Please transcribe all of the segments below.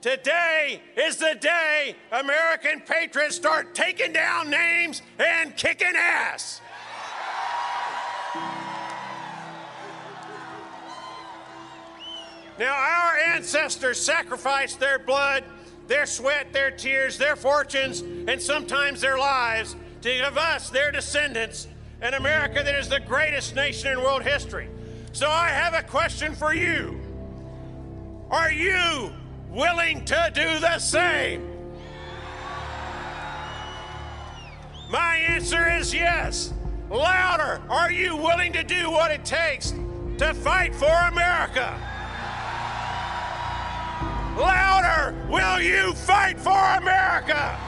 Today is the day American patriots start taking down names and kicking ass. Now, our ancestors sacrificed their blood, their sweat, their tears, their fortunes, and sometimes their lives to give us, their descendants, an America that is the greatest nation in world history. So I have a question for you. Are you willing to do the same? My answer is yes. Louder, are you willing to do what it takes to fight for America? Louder, will you fight for America?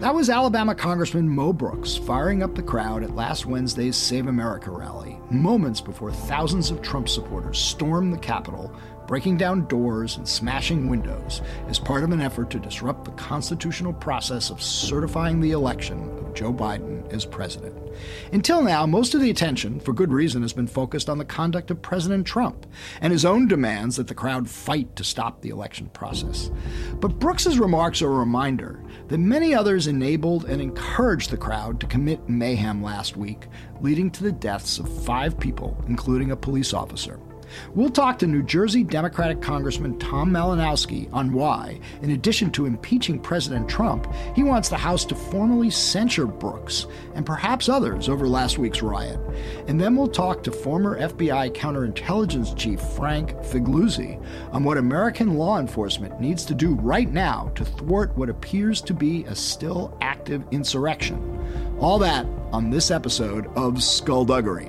That was Alabama Congressman Mo Brooks firing up the crowd at last Wednesday's Save America rally, moments before thousands of Trump supporters stormed the Capitol breaking down doors and smashing windows as part of an effort to disrupt the constitutional process of certifying the election of Joe Biden as president. Until now, most of the attention, for good reason, has been focused on the conduct of President Trump and his own demands that the crowd fight to stop the election process. But Brooks's remarks are a reminder that many others enabled and encouraged the crowd to commit mayhem last week, leading to the deaths of five people, including a police officer. We'll talk to New Jersey Democratic Congressman Tom Malinowski on why, in addition to impeaching President Trump, he wants the House to formally censure Brooks and perhaps others over last week's riot. And then we'll talk to former FBI counterintelligence chief Frank Figliuzzi on what American law enforcement needs to do right now to thwart what appears to be a still active insurrection. All that on this episode of Skullduggery.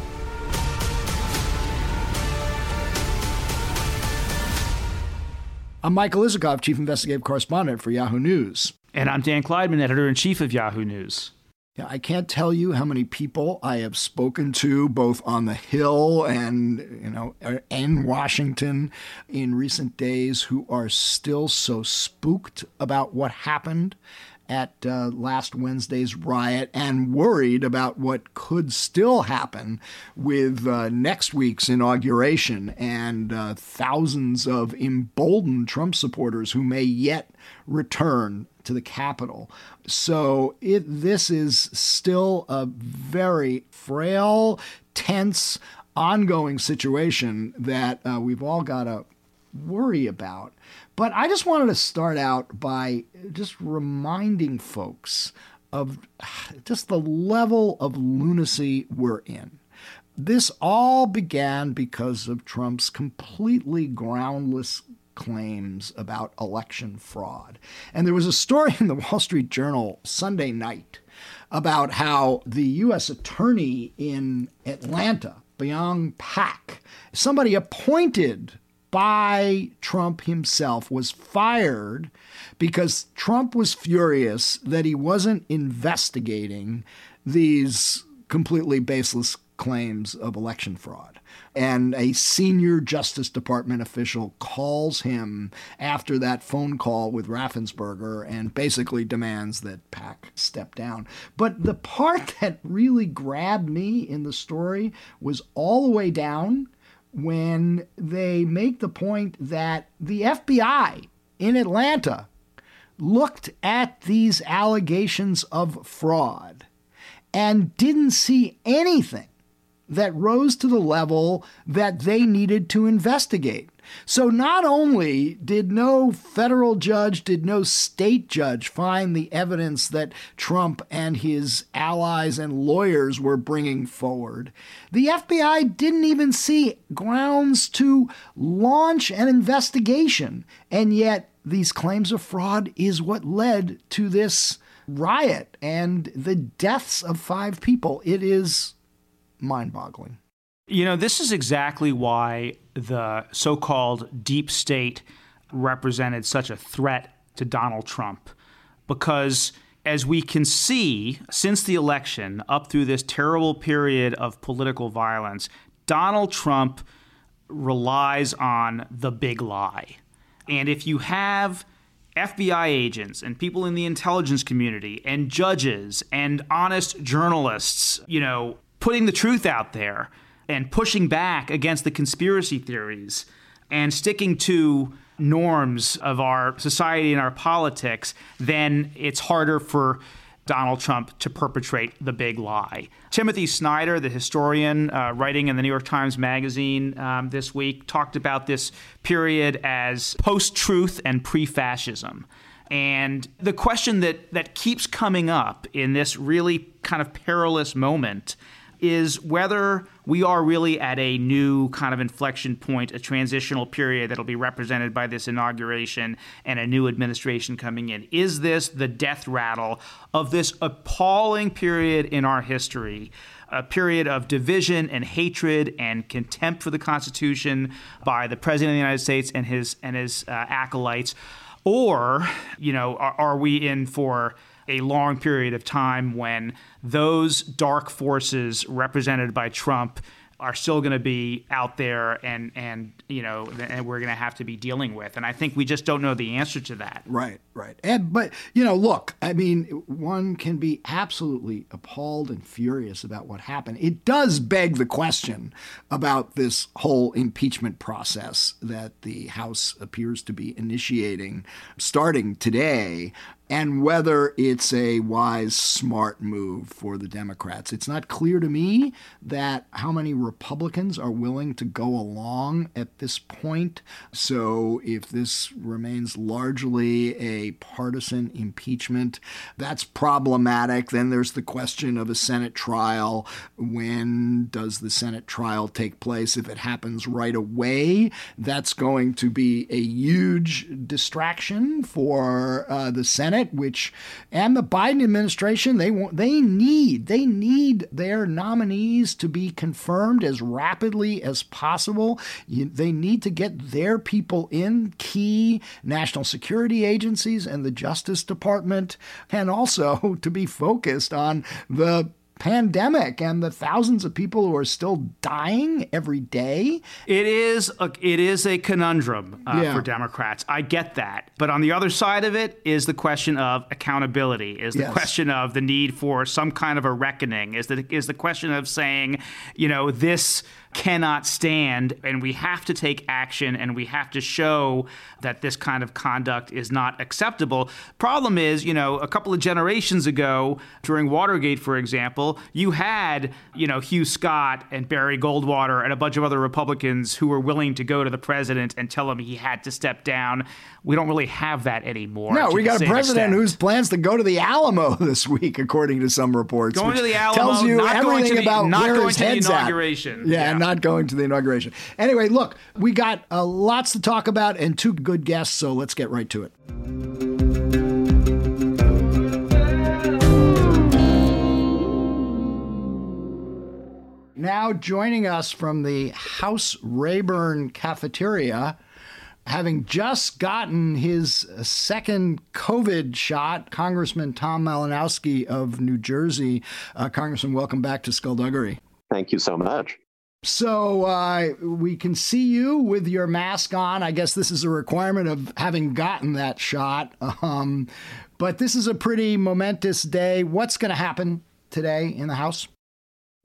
I'm Michael Isikoff, Chief Investigative Correspondent for Yahoo News. And I'm Dan Klaidman, Editor in Chief of Yahoo News. Yeah, I can't tell you how many people I have spoken to, both on the Hill and you know, er, in Washington, in recent days, who are still so spooked about what happened at uh, last Wednesday's riot and worried about what could still happen with uh, next week's inauguration and uh, thousands of emboldened Trump supporters who may yet return to the Capitol. So it, this is still a very frail, tense, ongoing situation that uh, we've all got to worry about. But I just wanted to start out by just reminding folks of just the level of lunacy we're in. This all began because of Trump's completely groundless claims about election fraud. And there was a story in the Wall Street Journal Sunday night about how the U.S. attorney in Atlanta, Byung Pak, somebody appointed by Trump himself was fired because Trump was furious that he wasn't investigating these completely baseless claims of election fraud. And a senior Justice Department official calls him after that phone call with Raffensperger and basically demands that Pak step down. But the part that really grabbed me in the story was all the way down when they make the point that the FBI in Atlanta looked at these allegations of fraud and didn't see anything that rose to the level that they needed to investigate. So not only did no federal judge, did no state judge find the evidence that Trump and his allies and lawyers were bringing forward, the FBI didn't even see grounds to launch an investigation. And yet, these claims of fraud is what led to this riot and the deaths of five people. It is mind boggling. You know, this is exactly why the so called deep state represented such a threat to Donald Trump. Because as we can see since the election, up through this terrible period of political violence, Donald Trump relies on the big lie. And if you have FBI agents and people in the intelligence community and judges and honest journalists, you know, putting the truth out there and pushing back against the conspiracy theories and sticking to norms of our society and our politics, then it's harder for Donald Trump to perpetrate the big lie. Timothy Snyder, the historian uh, writing in the New York Times Magazine um, this week, talked about this period as post truth and pre fascism. And the question that, that keeps coming up in this really kind of perilous moment is whether we are really at a new kind of inflection point, a transitional period that'll be represented by this inauguration and a new administration coming in. Is this the death rattle of this appalling period in our history? A period of division and hatred and contempt for the Constitution by the President of the United States and his and his uh, acolytes, or you know, are, are we in for a long period of time when those dark forces represented by Trump are still going to be out there and and you know and we're going to have to be dealing with. And i think we just don't know the answer to that. Right right. And but you know look i mean one can be absolutely appalled and furious about what happened. It does beg the question about this whole impeachment process that the house appears to be initiating starting today and whether it's a wise, smart move for the Democrats. It's not clear to me that how many Republicans are willing to go along at this point. So if this remains largely a partisan impeachment, that's problematic. Then there's the question of a Senate trial. When does the Senate trial take place? If it happens right away, that's going to be a huge distraction for uh, the Senate Senate, which and the Biden administration they want they need they need their nominees to be confirmed as rapidly as possible. You, they need to get their people in key national security agencies and the Justice Department, and also to be focused on the pandemic and the thousands of people who are still dying every day. It is a, it is a conundrum uh, yeah. for Democrats. I get that, but on the other side of it is the question of accountability. Is the yes. question of the need for some kind of a reckoning. Is the is the question of saying, you know, this cannot stand, and we have to take action and we have to show that this kind of conduct is not acceptable. Problem is, you know, a couple of generations ago, during Watergate, for example, you had, you know, Hugh Scott and Barry Goldwater and a bunch of other Republicans who were willing to go to the president and tell him he had to step down. We don't really have that anymore. No, we got a president who's plans to go to the Alamo this week, according to some reports. Going to the Alamo tells you everything the, about not where going his to head's the inauguration. At. Yeah, yeah, not going to the inauguration. Anyway, look, we got uh, lots to talk about and two good guests, so let's get right to it. Now joining us from the House Rayburn cafeteria, having just gotten his second COVID shot, Congressman Tom Malinowski of New Jersey. Uh, Congressman, welcome back to Skullduggery. Thank you so much. So uh, we can see you with your mask on. I guess this is a requirement of having gotten that shot. Um, but this is a pretty momentous day. What's going to happen today in the House?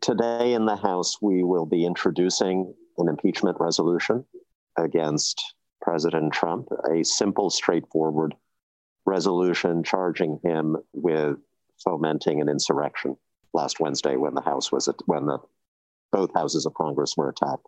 Today in the House, we will be introducing an impeachment resolution against President Trump, a simple, straightforward resolution charging him with fomenting an insurrection last Wednesday when the House was at, when the both houses of Congress were attacked.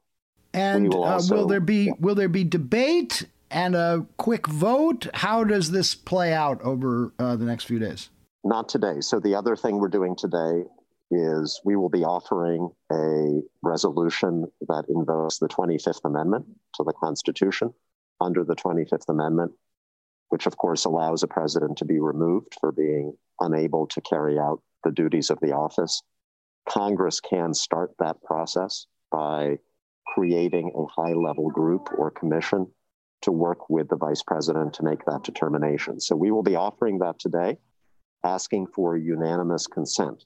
And will, also, uh, will, there be yeah. will there be debate and a quick vote? How does this play out over uh, the next few days? Not today. So the other thing we're doing today is we will be offering a resolution that invokes the 25th Amendment to the Constitution. Under the 25th Amendment, which of course allows a president to be removed for being unable to carry out the duties of the office Congress can start that process by creating a high level group or commission to work with the vice president to make that determination. So we will be offering that today, asking for unanimous consent.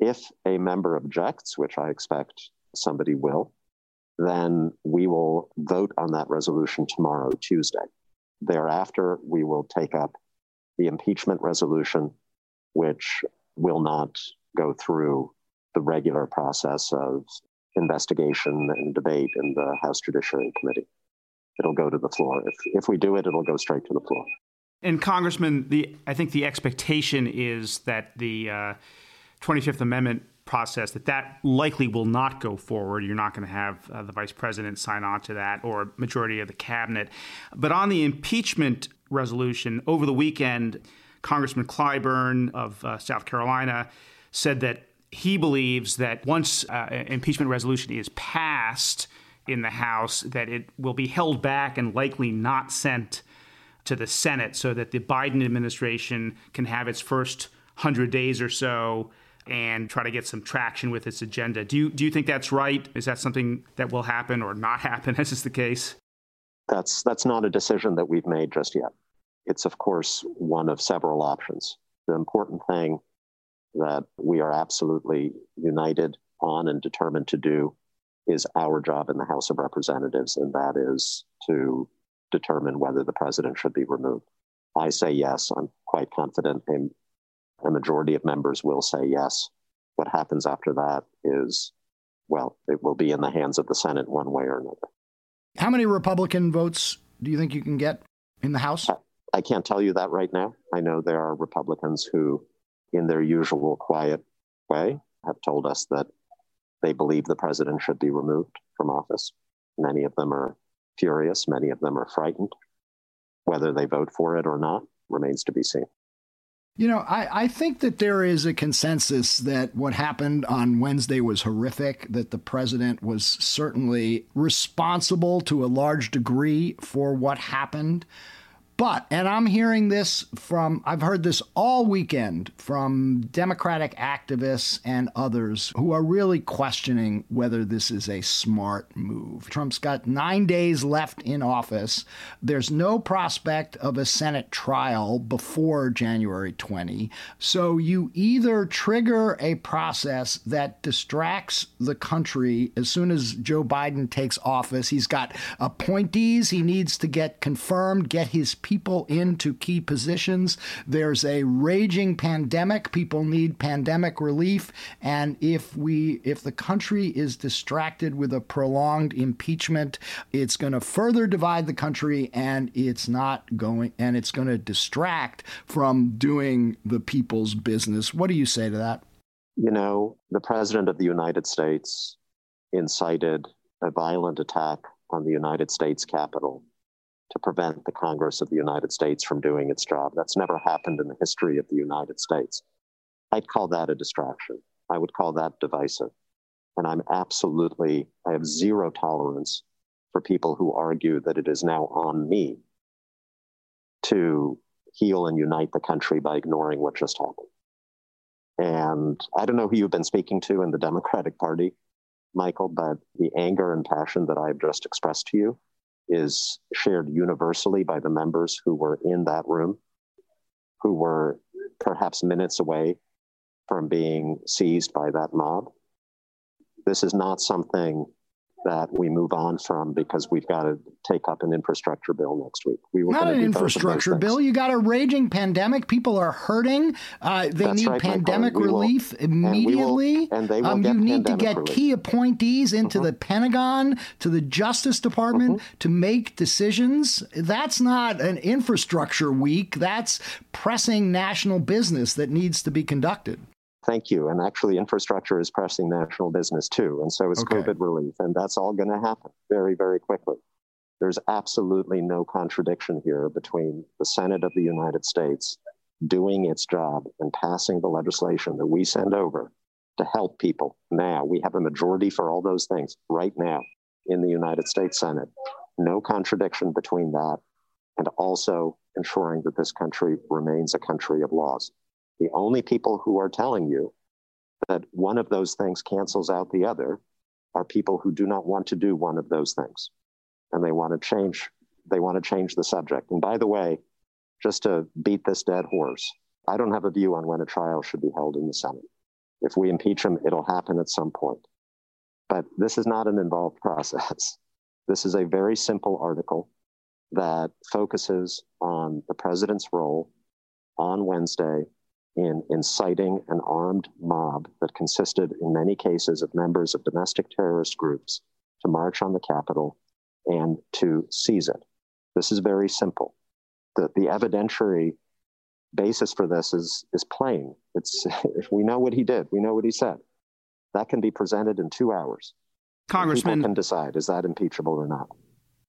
If a member objects, which I expect somebody will, then we will vote on that resolution tomorrow, Tuesday. Thereafter, we will take up the impeachment resolution, which will not go through the regular process of investigation and debate in the House Judiciary Committee. It'll go to the floor. If, if we do it, it'll go straight to the floor. And Congressman, the I think the expectation is that the uh, 25th Amendment process that that likely will not go forward. You're not going to have uh, the vice president sign on to that or majority of the cabinet. But on the impeachment resolution over the weekend, Congressman Clyburn of uh, South Carolina said that he believes that once uh, impeachment resolution is passed in the House, that it will be held back and likely not sent to the Senate so that the Biden administration can have its first 100 days or so and try to get some traction with its agenda. Do you do you think that's right? Is that something that will happen or not happen, as is the case? That's that's not a decision that we've made just yet. It's of course one of several options. The important thing that we are absolutely united on and determined to do is our job in the House of Representatives, and that is to determine whether the president should be removed. I say yes. I'm quite confident a majority of members will say yes. What happens after that is, well, it will be in the hands of the Senate one way or another. How many Republican votes do you think you can get in the House? I, I can't tell you that right now. I know there are Republicans who, in their usual quiet way, have told us that they believe the president should be removed from office. Many of them are furious, many of them are frightened. Whether they vote for it or not remains to be seen. You know, I, I think that there is a consensus that what happened on Wednesday was horrific, that the president was certainly responsible to a large degree for what happened. But, and I'm hearing this from, I've heard this all weekend from Democratic activists and others who are really questioning whether this is a smart move. Trump's got nine days left in office. There's no prospect of a Senate trial before January 20. So you either trigger a process that distracts the country as soon as Joe Biden takes office. He's got appointees he needs to get confirmed, get his people into key positions. There's a raging pandemic. People need pandemic relief. And if we if the country is distracted with a prolonged impeachment, it's going to further divide the country and it's not going and it's going to distract from doing the people's business. What do you say to that? You know, the president of the United States incited a violent attack on the United States Capitol to prevent the Congress of the United States from doing its job. That's never happened in the history of the United States. I'd call that a distraction. I would call that divisive. And I'm absolutely, I have zero tolerance for people who argue that it is now on me to heal and unite the country by ignoring what just happened. And I don't know who you've been speaking to in the Democratic Party, Michael, but the anger and passion that I've just expressed to you is shared universally by the members who were in that room, who were perhaps minutes away from being seized by that mob. This is not something that we move on from because we've got to take up an infrastructure bill next week. We were not an infrastructure bill. You got a raging pandemic. People are hurting. Uh, they That's need right, pandemic relief will, immediately. And, will, and they will um, you need to get relief. key appointees into mm-hmm. the Pentagon, to the Justice Department mm-hmm. to make decisions. That's not an infrastructure week. That's pressing national business that needs to be conducted. Thank you. And actually, infrastructure is pressing national business too. And so is okay. COVID relief. And that's all going to happen very, very quickly. There's absolutely no contradiction here between the Senate of the United States doing its job and passing the legislation that we send over to help people now. We have a majority for all those things right now in the United States Senate. No contradiction between that and also ensuring that this country remains a country of laws. The only people who are telling you that one of those things cancels out the other are people who do not want to do one of those things. And they want to change, they want to change the subject. And by the way, just to beat this dead horse, I don't have a view on when a trial should be held in the Senate. If we impeach him, it'll happen at some point. But this is not an involved process. This is a very simple article that focuses on the president's role on Wednesday in inciting an armed mob that consisted, in many cases, of members of domestic terrorist groups to march on the Capitol and to seize it. This is very simple. The, the evidentiary basis for this is, is plain. It's, we know what he did, we know what he said. That can be presented in two hours. Congressman People can decide is that impeachable or not.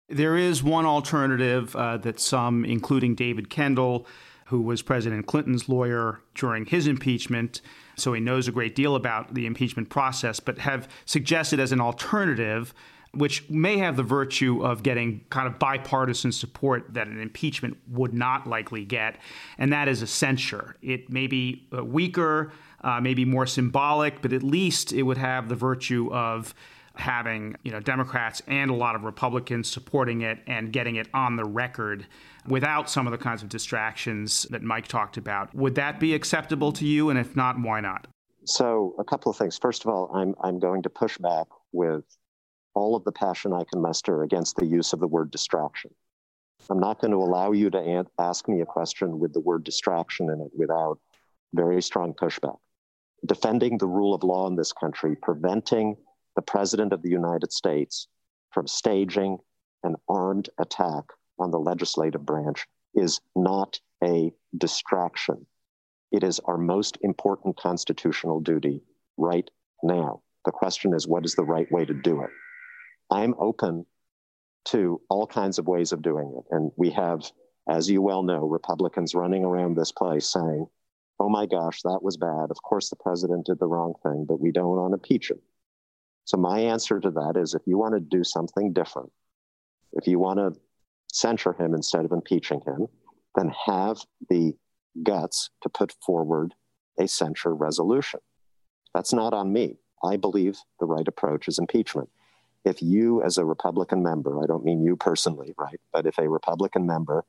There is one alternative uh, that some, including David Kendall, who was President Clinton's lawyer during his impeachment, so he knows a great deal about the impeachment process, but have suggested as an alternative, which may have the virtue of getting kind of bipartisan support that an impeachment would not likely get, and that is a censure. It may be uh, weaker, uh, maybe more symbolic, but at least it would have the virtue of having you know Democrats and a lot of Republicans supporting it and getting it on the record without some of the kinds of distractions that Mike talked about. Would that be acceptable to you? And if not, why not? So, a couple of things. First of all, I'm I'm going to push back with all of the passion I can muster against the use of the word distraction. I'm not going to allow you to ask me a question with the word distraction in it without very strong pushback. Defending the rule of law in this country, preventing the President of the United States from staging an armed attack on the legislative branch is not a distraction. It is our most important constitutional duty right now. The question is, what is the right way to do it? I'm open to all kinds of ways of doing it. And we have, as you well know, Republicans running around this place saying, oh my gosh, that was bad. Of course, the president did the wrong thing, but we don't want to impeach him. So, my answer to that is if you want to do something different, if you want to censure him instead of impeaching him, then have the guts to put forward a censure resolution. That's not on me. I believe the right approach is impeachment. If you, as a Republican member, I don't mean you personally, right, but if a Republican member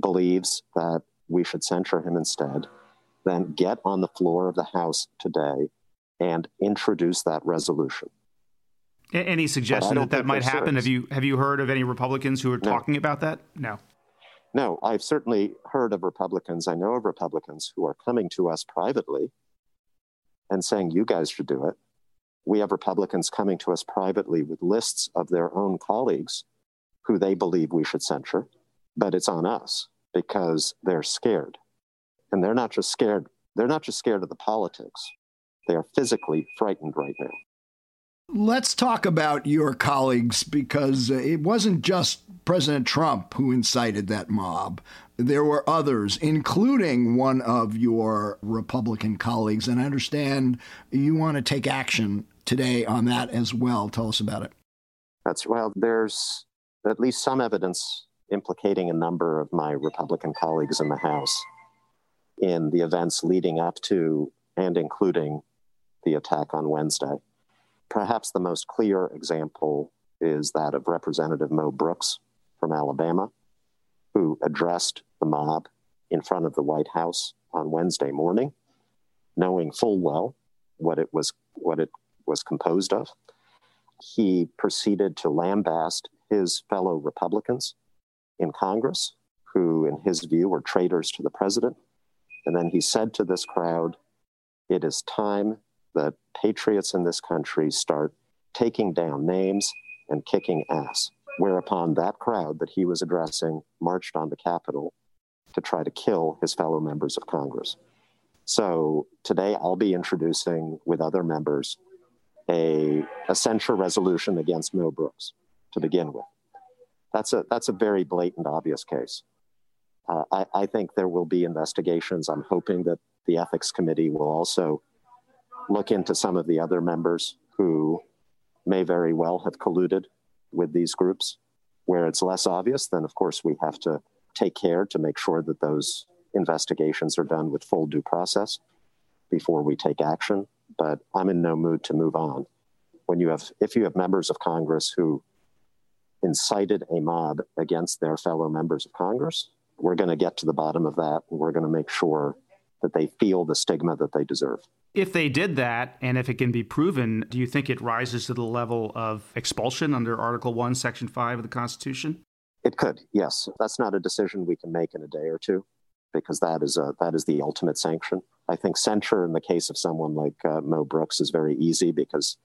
believes that we should censure him instead, then get on the floor of the House today and introduce that resolution. Any suggestion that that might happen? Have you have you heard of any Republicans who are no. talking about that? No. No, I've certainly heard of Republicans. I know of Republicans who are coming to us privately and saying, you guys should do it. We have Republicans coming to us privately with lists of their own colleagues who they believe we should censure, but it's on us because they're scared. And they're not just scared, they're not just scared of the politics. They are physically frightened right now. Let's talk about your colleagues because uh, it wasn't just President Trump who incited that mob. There were others, including one of your Republican colleagues. And I understand you want to take action today on that as well. Tell us about it. That's well, there's at least some evidence implicating a number of my Republican colleagues in the House in the events leading up to and including the attack on Wednesday. Perhaps the most clear example is that of Representative Mo Brooks from Alabama, who addressed the mob in front of the White House on Wednesday morning, knowing full well what it was what it was composed of. He proceeded to lambaste his fellow Republicans in Congress, who, in his view, were traitors to the president. And then he said to this crowd, It is time that patriots in this country start taking down names and kicking ass. Whereupon that crowd that he was addressing marched on the Capitol to try to kill his fellow members of Congress. So today I'll be introducing with other members a, a censure resolution against Mo Brooks to begin with. That's a, that's a very blatant, obvious case. Uh, I, I think there will be investigations. I'm hoping that the ethics committee will also look into some of the other members who may very well have colluded with these groups. Where it's less obvious, then of course we have to take care to make sure that those investigations are done with full due process before we take action. But I'm in no mood to move on when you have if you have members of Congress who incited a mob against their fellow members of Congress, we're going to get to the bottom of that and we're going to make sure that they feel the stigma that they deserve. If they did that, and if it can be proven, do you think it rises to the level of expulsion under Article 1, Section 5 of the Constitution? It could, yes. That's not a decision we can make in a day or two because that is a, that is the ultimate sanction. I think censure in the case of someone like uh, Mo Brooks is very easy because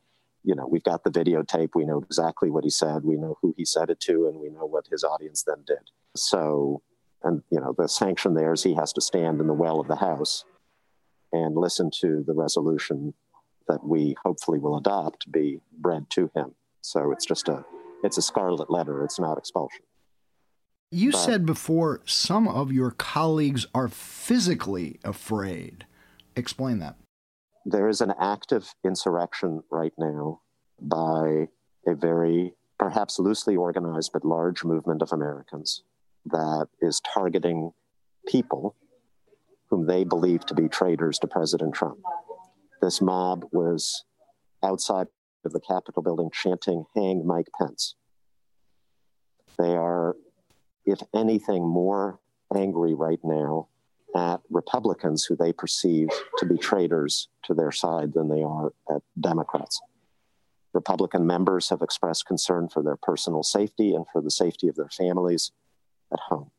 you know we've got the videotape, we know exactly what he said, we know who he said it to, and we know what his audience then did. So, and you know the sanction there is he has to stand in the well of the House and listen to the resolution that we hopefully will adopt be read to him. So it's just a it's a scarlet letter. It's not expulsion. You but, said before some of your colleagues are physically afraid. Explain that. There is an active insurrection right now by a very, perhaps loosely organized, but large movement of Americans that is targeting people whom they believe to be traitors to President Trump. This mob was outside of the Capitol building chanting, Hang Mike Pence. They are if anything, more angry right now at Republicans who they perceive to be traitors to their side than they are at Democrats. Republican members have expressed concern for their personal safety and for the safety of their families at home.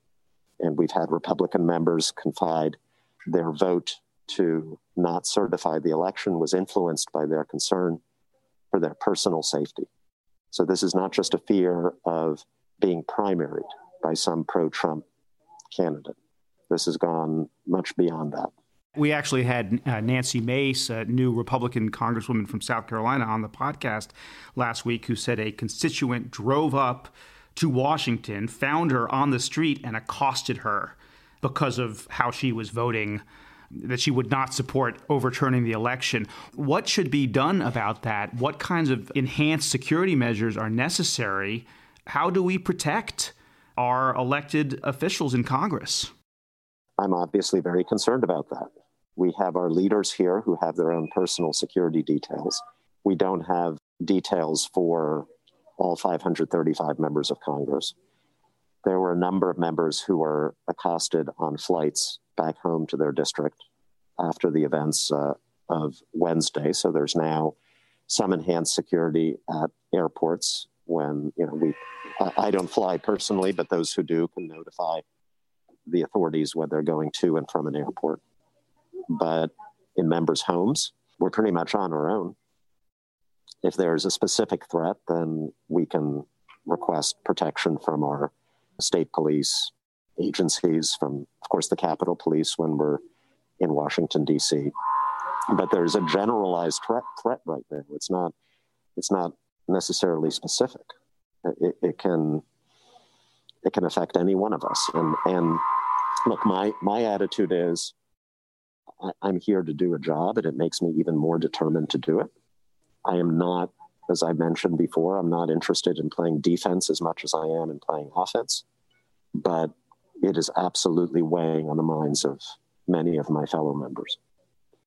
And we've had Republican members confide their vote to not certify the election was influenced by their concern for their personal safety. So this is not just a fear of being primaried, by some pro Trump candidate. This has gone much beyond that. We actually had uh, Nancy Mace, a new Republican congresswoman from South Carolina, on the podcast last week who said a constituent drove up to Washington, found her on the street, and accosted her because of how she was voting that she would not support overturning the election. What should be done about that? What kinds of enhanced security measures are necessary? How do we protect our elected officials in Congress? I'm obviously very concerned about that. We have our leaders here who have their own personal security details. We don't have details for all 535 members of Congress. There were a number of members who were accosted on flights back home to their district after the events uh, of Wednesday. So there's now some enhanced security at airports when you know we I don't fly personally, but those who do can notify the authorities when they're going to and from an airport. But in members' homes, we're pretty much on our own. If there's a specific threat, then we can request protection from our state police agencies, from, of course, the Capitol Police when we're in Washington, D.C. But there's a generalized threat, threat right now. It's not, it's not necessarily specific it, it can it can affect any one of us. And and look, my my attitude is I, I'm here to do a job, and it makes me even more determined to do it. I am not, as I mentioned before, I'm not interested in playing defense as much as I am in playing offense. But it is absolutely weighing on the minds of many of my fellow members.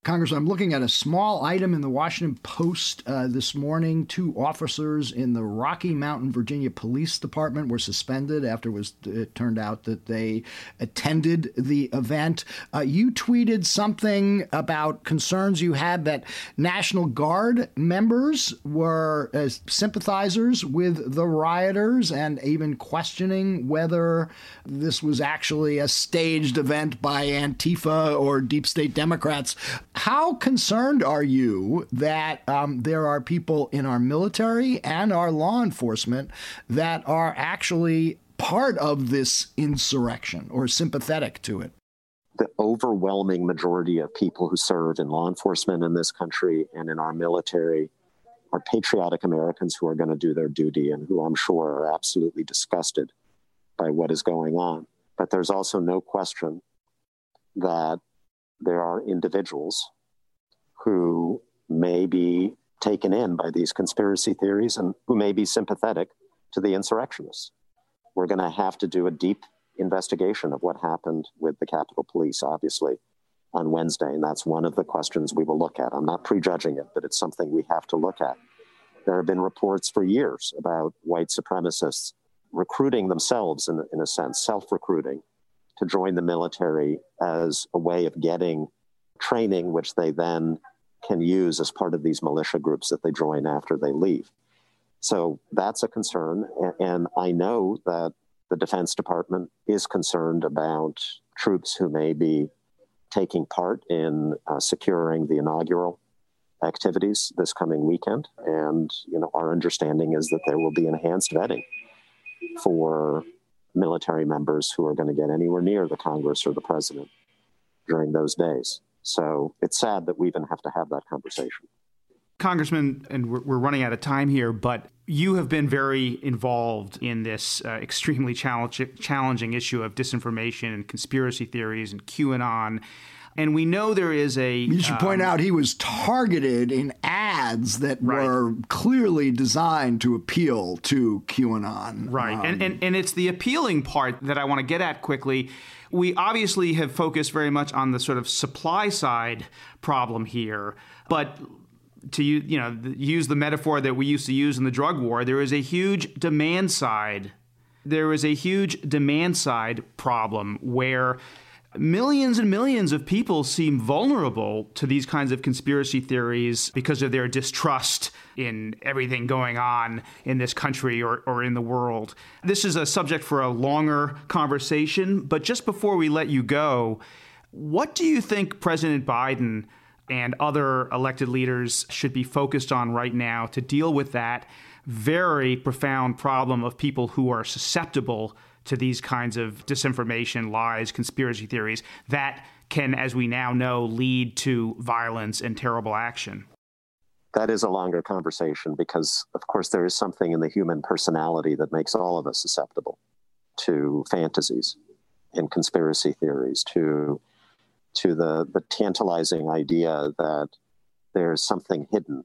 Congress, I'm looking at a small item in the Washington Post uh, this morning. Two officers in the Rocky Mountain, Virginia Police Department were suspended after it, was, it turned out that they attended the event. Uh, you tweeted something about concerns you had that National Guard members were uh, sympathizers with the rioters and even questioning whether this was actually a staged event by Antifa or deep state Democrats. How concerned are you that um, there are people in our military and our law enforcement that are actually part of this insurrection or sympathetic to it? The overwhelming majority of people who serve in law enforcement in this country and in our military are patriotic Americans who are going to do their duty and who I'm sure are absolutely disgusted by what is going on. But there's also no question that there are individuals who may be taken in by these conspiracy theories and who may be sympathetic to the insurrectionists. We're going to have to do a deep investigation of what happened with the Capitol Police, obviously, on Wednesday. And that's one of the questions we will look at. I'm not prejudging it, but it's something we have to look at. There have been reports for years about white supremacists recruiting themselves, in, in a sense, self recruiting to join the military as a way of getting training, which they then can use as part of these militia groups that they join after they leave. So that's a concern. And I know that the Defense Department is concerned about troops who may be taking part in uh, securing the inaugural activities this coming weekend. And, you know, our understanding is that there will be enhanced vetting for military members who are going to get anywhere near the Congress or the president during those days. So it's sad that we even have to have that conversation. Congressman, and we're running out of time here, but you have been very involved in this uh, extremely challenge- challenging issue of disinformation and conspiracy theories and QAnon. And we know there is a. You should um, point out he was targeted in ads that right. were clearly designed to appeal to QAnon. Right. Um, and, and, and it's the appealing part that I want to get at quickly. We obviously have focused very much on the sort of supply side problem here. But to you know use the metaphor that we used to use in the drug war, there is a huge demand side. There is a huge demand side problem where millions and millions of people seem vulnerable to these kinds of conspiracy theories because of their distrust in everything going on in this country or, or in the world. This is a subject for a longer conversation, but just before we let you go, what do you think President Biden and other elected leaders should be focused on right now to deal with that very profound problem of people who are susceptible to these kinds of disinformation, lies, conspiracy theories that can, as we now know, lead to violence and terrible action. That is a longer conversation because, of course, there is something in the human personality that makes all of us susceptible to fantasies and conspiracy theories, to to the, the tantalizing idea that there's something hidden,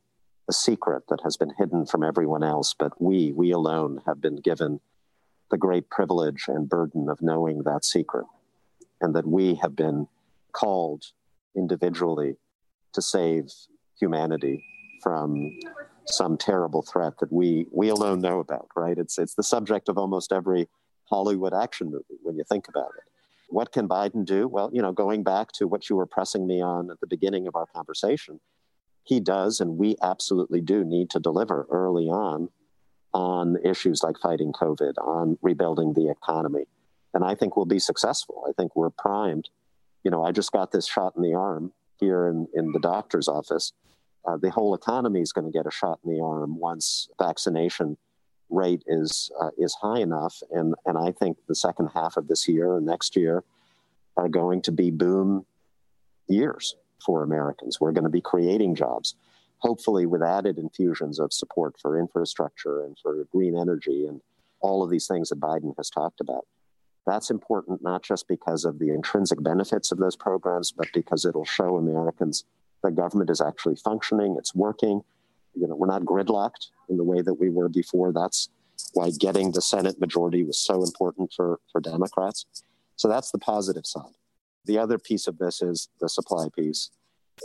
a secret that has been hidden from everyone else, but we, we alone, have been given the great privilege and burden of knowing that secret, and that we have been called individually to save humanity from some terrible threat that we we alone know about right it's it's the subject of almost every hollywood action movie when you think about it what can Biden do? Well, you know, going back to what you were pressing me on at the beginning of our conversation, he does, and we absolutely do need to deliver early on on issues like fighting COVID, on rebuilding the economy. And I think we'll be successful. I think we're primed. You know, I just got this shot in the arm here in, in the doctor's office. Uh, the whole economy is going to get a shot in the arm once vaccination rate is uh, is high enough, and and I think the second half of this year and next year are going to be boom years for Americans. We're going to be creating jobs, hopefully with added infusions of support for infrastructure and for green energy and all of these things that Biden has talked about. That's important not just because of the intrinsic benefits of those programs, but because it'll show Americans that government is actually functioning, it's working, you know, we're not gridlocked in the way that we were before. That's why getting the Senate majority was so important for, for Democrats. So that's the positive side. The other piece of this is the supply piece.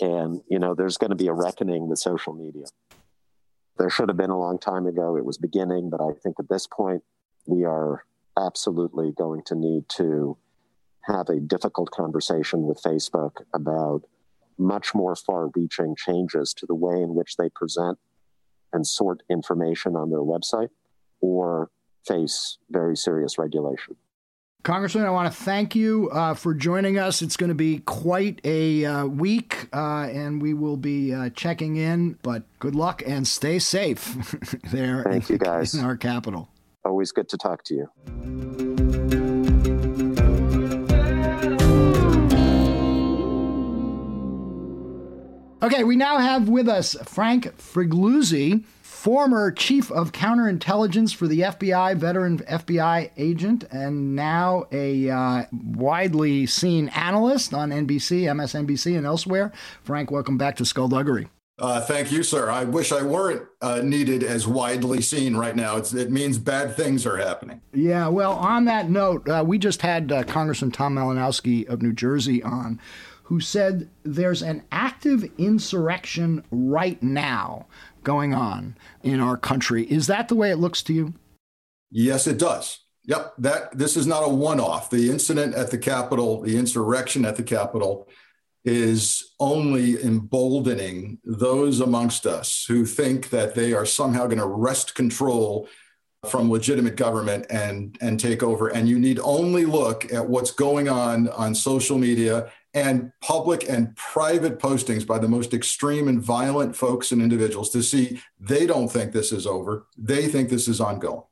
And, you know, there's going to be a reckoning with social media. There should have been a long time ago. It was beginning, but I think at this point, we are absolutely going to need to have a difficult conversation with Facebook about much more far reaching changes to the way in which they present and sort information on their website or face very serious regulation. Congressman, I want to thank you uh, for joining us. It's going to be quite a uh, week, uh, and we will be uh, checking in. But good luck and stay safe there. Thank you, guys. In our capital. Always good to talk to you. Okay, we now have with us Frank Figliuzzi, former chief of counterintelligence for the FBI, veteran FBI agent, and now a uh, widely seen analyst on NBC, MSNBC, and elsewhere. Frank, welcome back to Skullduggery. Uh, thank you, sir. I wish I weren't uh, needed as widely seen right now. It's, it means bad things are happening. Yeah, well, on that note, uh, we just had uh, Congressman Tom Malinowski of New Jersey on who said there's an active insurrection right now going on in our country. Is that the way it looks to you? Yes, it does. Yep, that this is not a one-off. The incident at the Capitol, the insurrection at the Capitol, is only emboldening those amongst us who think that they are somehow going to wrest control from legitimate government and and take over and you need only look at what's going on on social media and public and private postings by the most extreme and violent folks and individuals to see they don't think this is over they think this is ongoing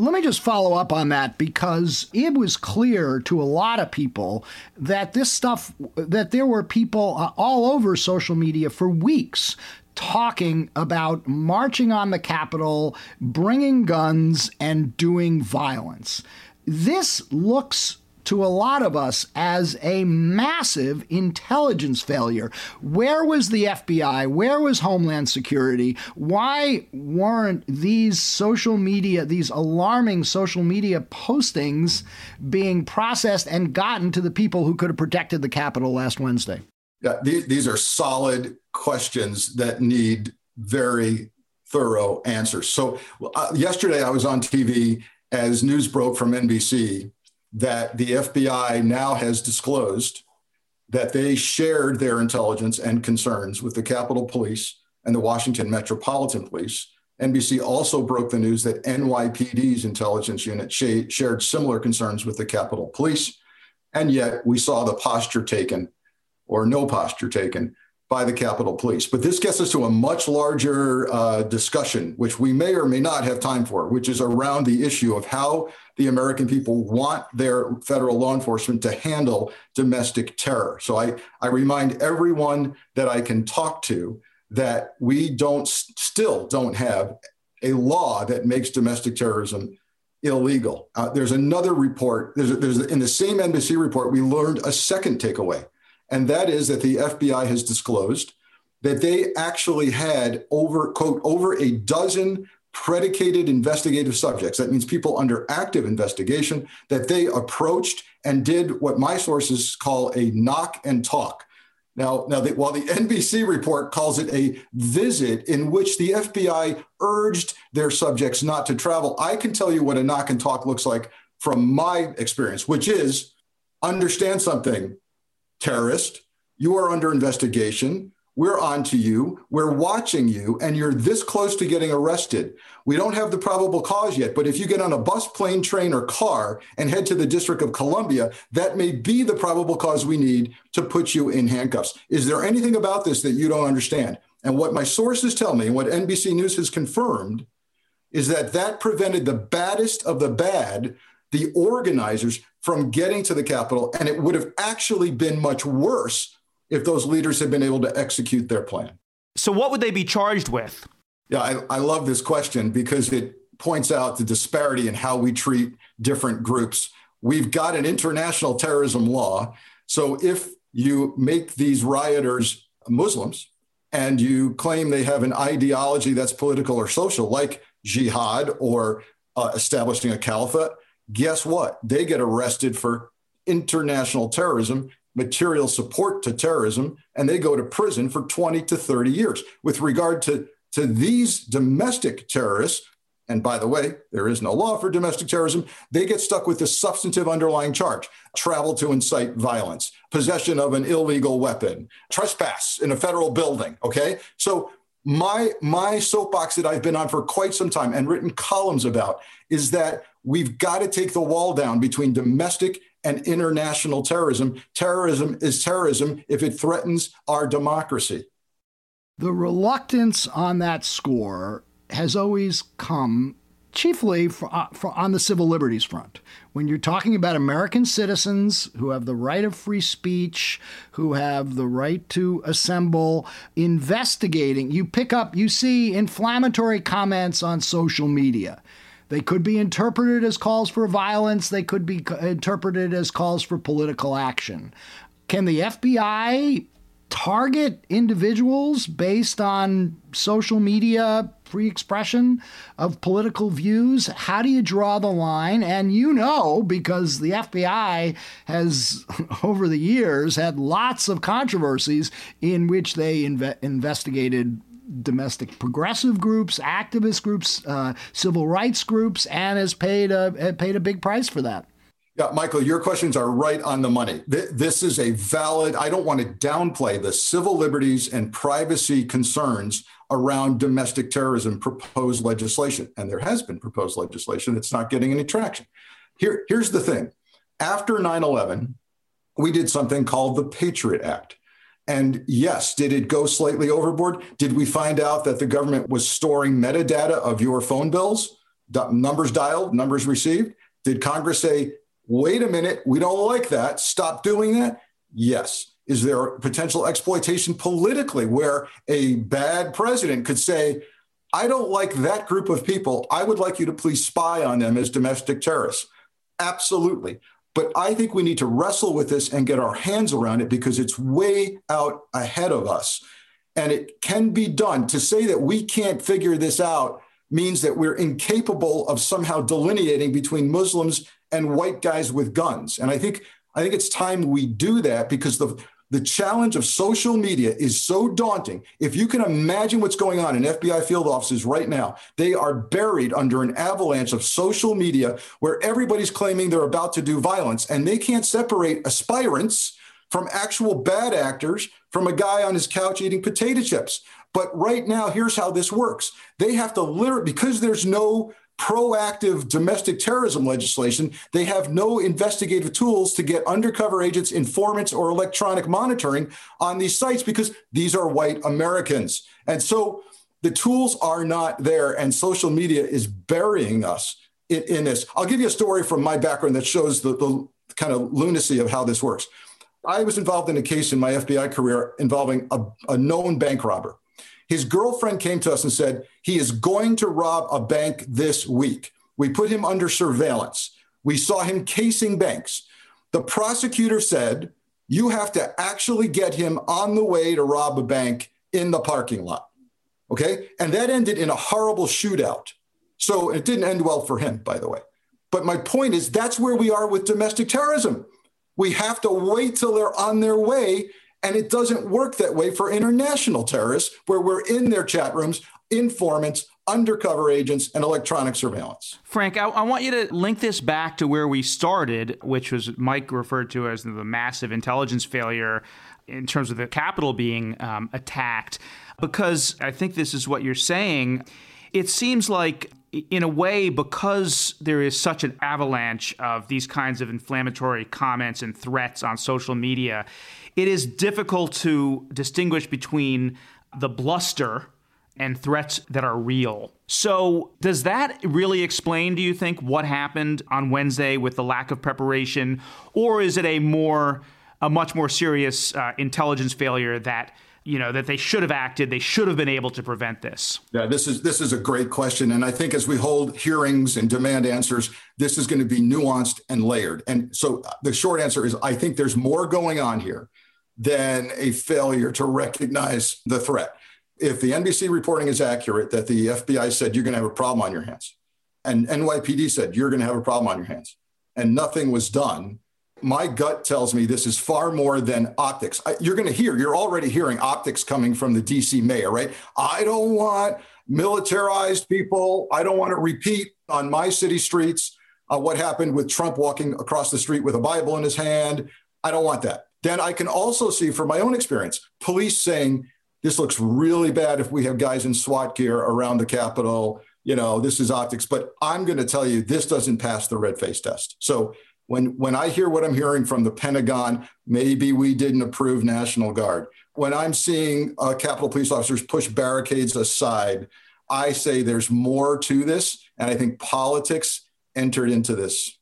let me just follow up on that because it was clear to a lot of people that this stuff, that there were people uh, all over social media for weeks talking about marching on the Capitol, bringing guns, and doing violence. This looks to a lot of us as a massive intelligence failure. Where was the FBI? Where was Homeland Security? Why weren't these social media, these alarming social media postings being processed and gotten to the people who could have protected the Capitol last Wednesday? Yeah, these, these are solid questions that need very thorough answers. So, uh, yesterday I was on TV as news broke from NBC that the FBI now has disclosed that they shared their intelligence and concerns with the Capitol Police and the Washington Metropolitan Police. NBC also broke the news that NYPD's intelligence unit sh- shared similar concerns with the Capitol Police. And yet we saw the posture taken or no posture taken by the Capitol Police. But this gets us to a much larger uh, discussion, which we may or may not have time for, which is around the issue of how the American people want their federal law enforcement to handle domestic terror. So I, I remind everyone that I can talk to that we don't still don't have a law that makes domestic terrorism illegal. Uh, there's another report. There's, there's in the same NBC report we learned a second takeaway and that is that the FBI has disclosed that they actually had over, quote, over a dozen predicated investigative subjects. That means people under active investigation that they approached and did what my sources call a knock and talk. Now, now the, while the NBC report calls it a visit in which the FBI urged their subjects not to travel, I can tell you what a knock and talk looks like from my experience, which is understand something terrorist, you are under investigation. We're on to you. We're watching you, and you're this close to getting arrested. We don't have the probable cause yet, but if you get on a bus, plane, train, or car and head to the District of Columbia, that may be the probable cause we need to put you in handcuffs. Is there anything about this that you don't understand? And what my sources tell me, and what NBC News has confirmed, is that that prevented the baddest of the bad, the organizers, from getting to the Capitol. And it would have actually been much worse if those leaders had been able to execute their plan. So, what would they be charged with? Yeah, I, I love this question because it points out the disparity in how we treat different groups. We've got an international terrorism law. So, if you make these rioters Muslims and you claim they have an ideology that's political or social, like jihad or uh, establishing a caliphate, guess what? They get arrested for international terrorism, material support to terrorism, and they go to prison for 20 to 30 years. With regard to, to these domestic terrorists, and by the way, there is no law for domestic terrorism. They get stuck with the substantive underlying charge travel to incite violence, possession of an illegal weapon, trespass in a federal building. Okay. So, my, my soapbox that I've been on for quite some time and written columns about is that We've got to take the wall down between domestic and international terrorism. Terrorism is terrorism if it threatens our democracy. The reluctance on that score has always come chiefly for, uh, for on the civil liberties front. When you're talking about American citizens who have the right of free speech, who have the right to assemble, investigating, you pick up, you see inflammatory comments on social media. They could be interpreted as calls for violence, they could be interpreted as calls for political action. Can the FBI target individuals based on social media free expression of political views? How do you draw the line? And you know, because the FBI has, over the years, had lots of controversies in which they inve- investigated domestic progressive groups, activist groups, uh, civil rights groups, and has paid a paid a big price for that. Yeah, Michael, your questions are right on the money. This is a valid, I don't want to downplay the civil liberties and privacy concerns around domestic terrorism proposed legislation. And there has been proposed legislation that's not getting any traction. Here, here's the thing after 9 11, we did something called the Patriot Act. And yes, did it go slightly overboard? Did we find out that the government was storing metadata of your phone bills, numbers dialed, numbers received? Did Congress say, wait a minute, we don't like that, stop doing that? Yes. Is there potential exploitation politically where a bad president could say, I don't like that group of people. I would like you to please spy on them as domestic terrorists? Absolutely. But I think we need to wrestle with this and get our hands around it because it's way out ahead of us. And it can be done. To say that we can't figure this out means that we're incapable of somehow delineating between Muslims and white guys with guns. And I think I think it's time we do that because the the challenge of social media is so daunting. If you can imagine what's going on in FBI field offices right now, they are buried under an avalanche of social media where everybody's claiming they're about to do violence and they can't separate aspirants from actual bad actors from a guy on his couch eating potato chips. But right now, here's how this works. They have to literally, because there's no proactive domestic terrorism legislation, they have no investigative tools to get undercover agents, informants, or electronic monitoring on these sites because these are white Americans. And so the tools are not there, and social media is burying us in, in this. I'll give you a story from my background that shows the, the kind of lunacy of how this works. I was involved in a case in my FBI career involving a, a known bank robber. His girlfriend came to us and said, he is going to rob a bank this week. We put him under surveillance. We saw him casing banks. The prosecutor said, You have to actually get him on the way to rob a bank in the parking lot. Okay. And that ended in a horrible shootout. So it didn't end well for him, by the way. But my point is that's where we are with domestic terrorism. We have to wait till they're on their way and it doesn't work that way for international terrorists, where we're in their chat rooms, informants, undercover agents, and electronic surveillance. Frank, I, I, want you to link this back to where we started, which was Mike referred to as the massive intelligence failure in terms of the Capitol being um, attacked, because I think this is what you're saying. It seems like in a way, because there is such an avalanche of these kinds of inflammatory comments and threats on social media, it is difficult to distinguish between the bluster and threats that are real. So, does that really explain, do you think, what happened on Wednesday with the lack of preparation? Or is it a more, a much more serious uh, intelligence failure that you know that they should have acted they should have been able to prevent this yeah this is this is a great question and i think as we hold hearings and demand answers this is going to be nuanced and layered and so uh, the short answer is i think there's more going on here than a failure to recognize the threat. If the NBC reporting is accurate that the FBI said you're going to have a problem on your hands, and NYPD said you're going to have a problem on your hands, and nothing was done, my gut tells me this is far more than optics. You're going to hear, you're already hearing optics coming from the DC mayor, right? I don't want militarized people. I don't want to repeat on my city streets uh, what happened with Trump walking across the street with a Bible in his hand. I don't want that then I can also see from my own experience police saying, this looks really bad if we have guys in SWAT gear around the Capitol. You know, this is optics, but I'm going to tell you this doesn't pass the red face test. So when when I hear what I'm hearing from the Pentagon, maybe we didn't approve National Guard. When I'm seeing uh, Capitol police officers push barricades aside, I say there's more to this, and I think politics entered into this.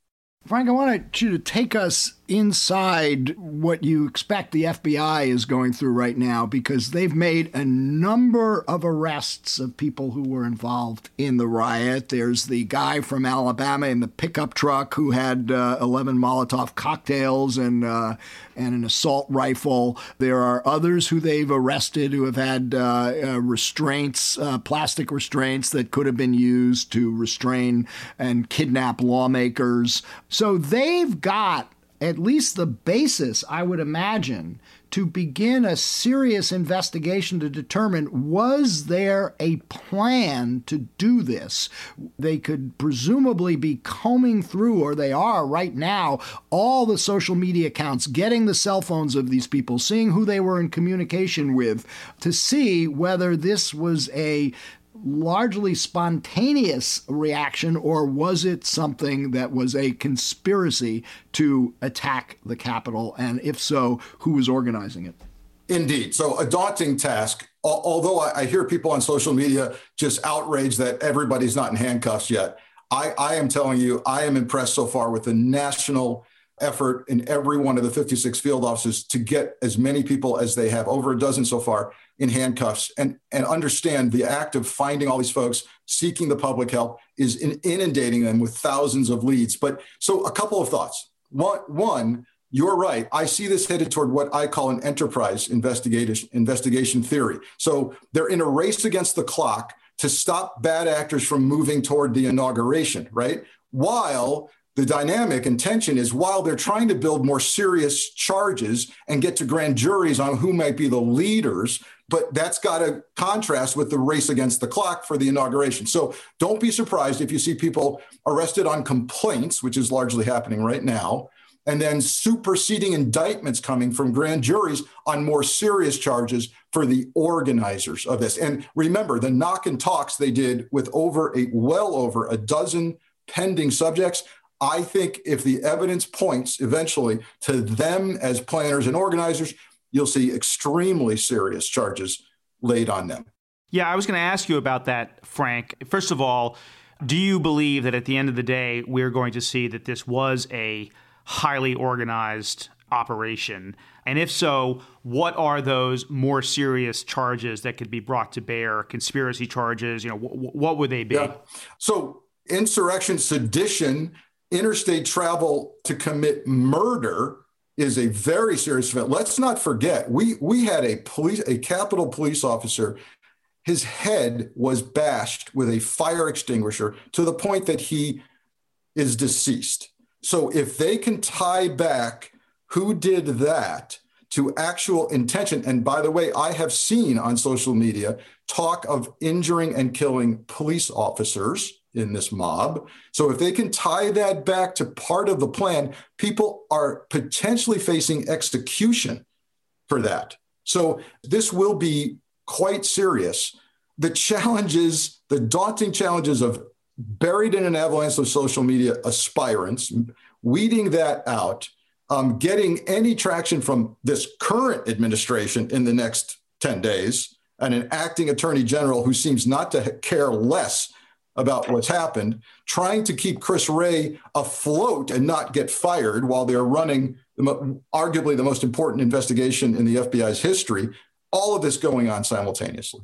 Frank, I want you to take us inside what you expect the FBI is going through right now because they've made a number of arrests of people who were involved in the riot. There's the guy from Alabama in the pickup truck who had uh, 11 Molotov cocktails and uh, and an assault rifle. There are others who they've arrested who have had uh, uh restraints, uh, plastic restraints that could have been used to restrain and kidnap lawmakers. So they've got at least the basis, I would imagine, to begin a serious investigation to determine was there a plan to do this? They could presumably be combing through, or they are right now, all the social media accounts, getting the cell phones of these people, seeing who they were in communication with, to see whether this was a largely spontaneous reaction, or was it something that was a conspiracy to attack the Capitol? And if so, who was organizing it? Indeed. So, a daunting task. Although I hear people on social media just outraged that everybody's not in handcuffs yet, I, I am telling you, I am impressed so far with the national effort in every one of the 56 field offices to get as many people as they have, over a dozen so far, in handcuffs and, and understand the act of finding all these folks, seeking the public help, is in inundating them with thousands of leads. But so a couple of thoughts. One, one, you're right. I see this headed toward what I call an enterprise investigation investigation theory. So they're in a race against the clock to stop bad actors from moving toward the inauguration, right? While the dynamic and tension is while they're trying to build more serious charges and get to grand juries on who might be the leaders, but that's got to contrast with the race against the clock for the inauguration. So don't be surprised if you see people arrested on complaints, which is largely happening right now, and then superseding indictments coming from grand juries on more serious charges for the organizers of this. And remember, the knock and talks they did with over a well over a dozen pending subjects. I think if the evidence points eventually to them as planners and organizers, you'll see extremely serious charges laid on them. Yeah, I was going to ask you about that, Frank. First of all, do you believe that at the end of the day, we're going to see that this was a highly organized operation? And if so, what are those more serious charges that could be brought to bear? Conspiracy charges, you know, wh- what would they be? Yeah. So, insurrection, sedition, interstate travel to commit murder is a very serious event. Let's not forget, we we had a police a Capitol police officer. His head was bashed with a fire extinguisher to the point that he is deceased. So if they can tie back who did that to actual intention, and by the way, I have seen on social media talk of injuring and killing police officers in this mob. So if they can tie that back to part of the plan, people are potentially facing execution for that. So this will be quite serious. The challenges, the daunting challenges of buried in an avalanche of social media aspirants, weeding that out, um, getting any traction from this current administration in the next 10 days, and an acting attorney general who seems not to care less about what's happened, trying to keep Chris Wray afloat and not get fired while they're running the, arguably the most important investigation in the FBI's history. All of this going on simultaneously.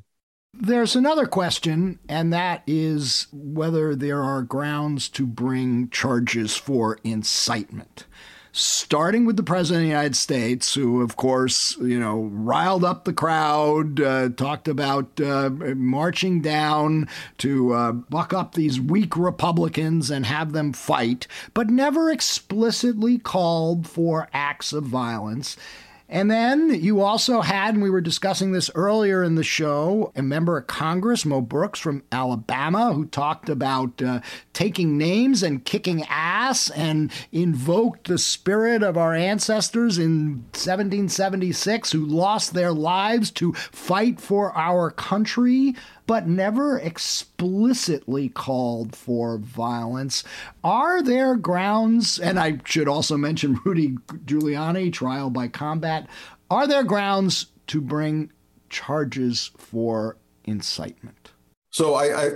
There's another question, and that is whether there are grounds to bring charges for incitement starting with the president of the United States, who, of course, you know, riled up the crowd, uh, talked about uh, marching down to uh, buck up these weak Republicans and have them fight, but never explicitly called for acts of violence. And then you also had, and we were discussing this earlier in the show, a member of Congress, Mo Brooks from Alabama, who talked about uh, taking names and kicking ass and invoked the spirit of our ancestors in 1776 who lost their lives to fight for our country but never explicitly called for violence. Are there grounds, and I should also mention Rudy Giuliani, trial by combat, are there grounds to bring charges for incitement? So I, I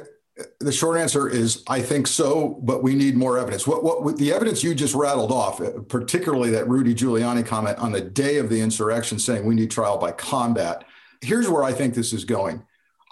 the short answer is I think so, but we need more evidence. What, what the evidence you just rattled off, uh, particularly that Rudy Giuliani comment on the day of the insurrection saying we need trial by combat. Here's where I think this is going.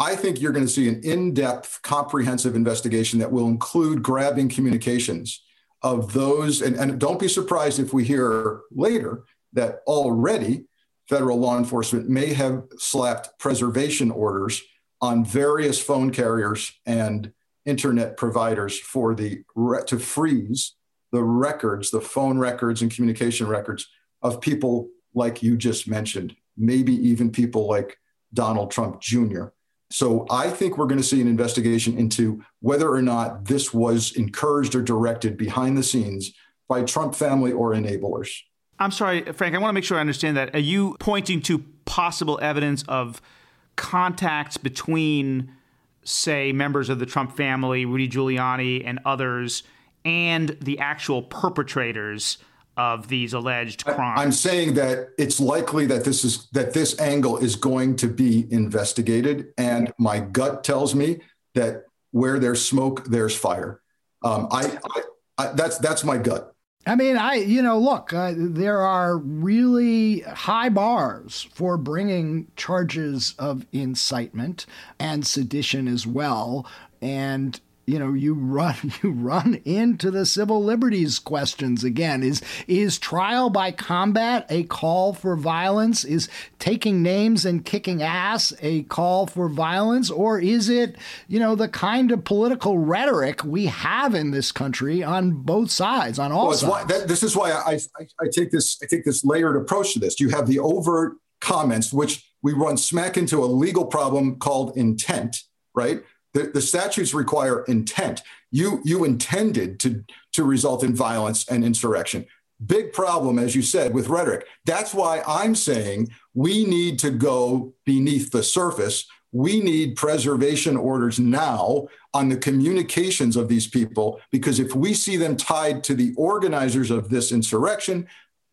I think you're going to see an in-depth, comprehensive investigation that will include grabbing communications of those, and, and don't be surprised if we hear later that already federal law enforcement may have slapped preservation orders on various phone carriers and internet providers for the to freeze the records, the phone records and communication records of people like you just mentioned, maybe even people like Donald Trump Jr. So I think we're going to see an investigation into whether or not this was encouraged or directed behind the scenes by Trump family or enablers. I'm sorry, Frank, I want to make sure I understand that. Are you pointing to possible evidence of contacts between, say, members of the Trump family, Rudy Giuliani, and others, and the actual perpetrators of these alleged crimes. I'm saying that it's likely that this is that this angle is going to be investigated, and my gut tells me that where there's smoke, there's fire. Um, I, I, I that's that's my gut. I mean, I, you know, look, uh, there are really high bars for bringing charges of incitement and sedition as well. And you know you run you run into the civil liberties questions again. Is is trial by combat a call for violence? Is taking names and kicking ass a call for violence? Or is it you know the kind of political rhetoric we have in this country on both sides on all well, sides why, that, this is why I, I, I take this I take this layered approach to this. You have the overt comments which we run smack into a legal problem called intent right the, the statutes require intent. You you intended to to result in violence and insurrection. Big problem, as you said, with rhetoric. That's why I'm saying we need to go beneath the surface. We need preservation orders now on the communications of these people, because if we see them tied to the organizers of this insurrection,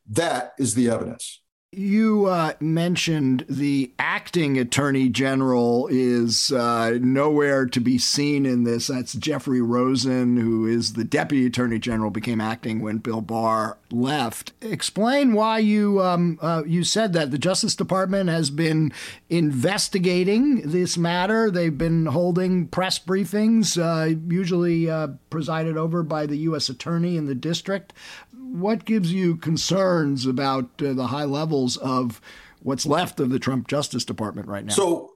that is the evidence. You uh, mentioned the acting attorney general is uh, nowhere to be seen in this. That's Jeffrey Rosen, who is the deputy attorney general, became acting when Bill Barr left. Explain why you um, uh, you said that the Justice Department has been investigating this matter. They've been holding press briefings, uh, usually uh, presided over by the U.S. attorney in the district what gives you concerns about uh, the high levels of what's left of the Trump Justice Department right now? So,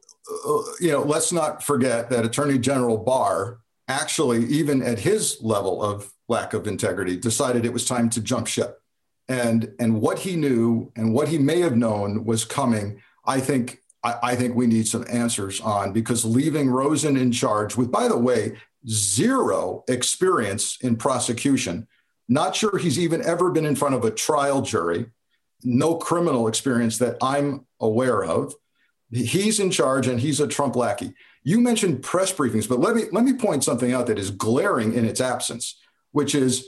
uh, you know, let's not forget that Attorney General Barr actually, even at his level of lack of integrity, decided it was time to jump ship. And and what he knew and what he may have known was coming. I think I, I think we need some answers on because leaving Rosen in charge with, by the way, zero experience in prosecution not sure he's even ever been in front of a trial jury. No criminal experience that I'm aware of. He's in charge and he's a Trump lackey. You mentioned press briefings, but let me let me point something out that is glaring in its absence, which is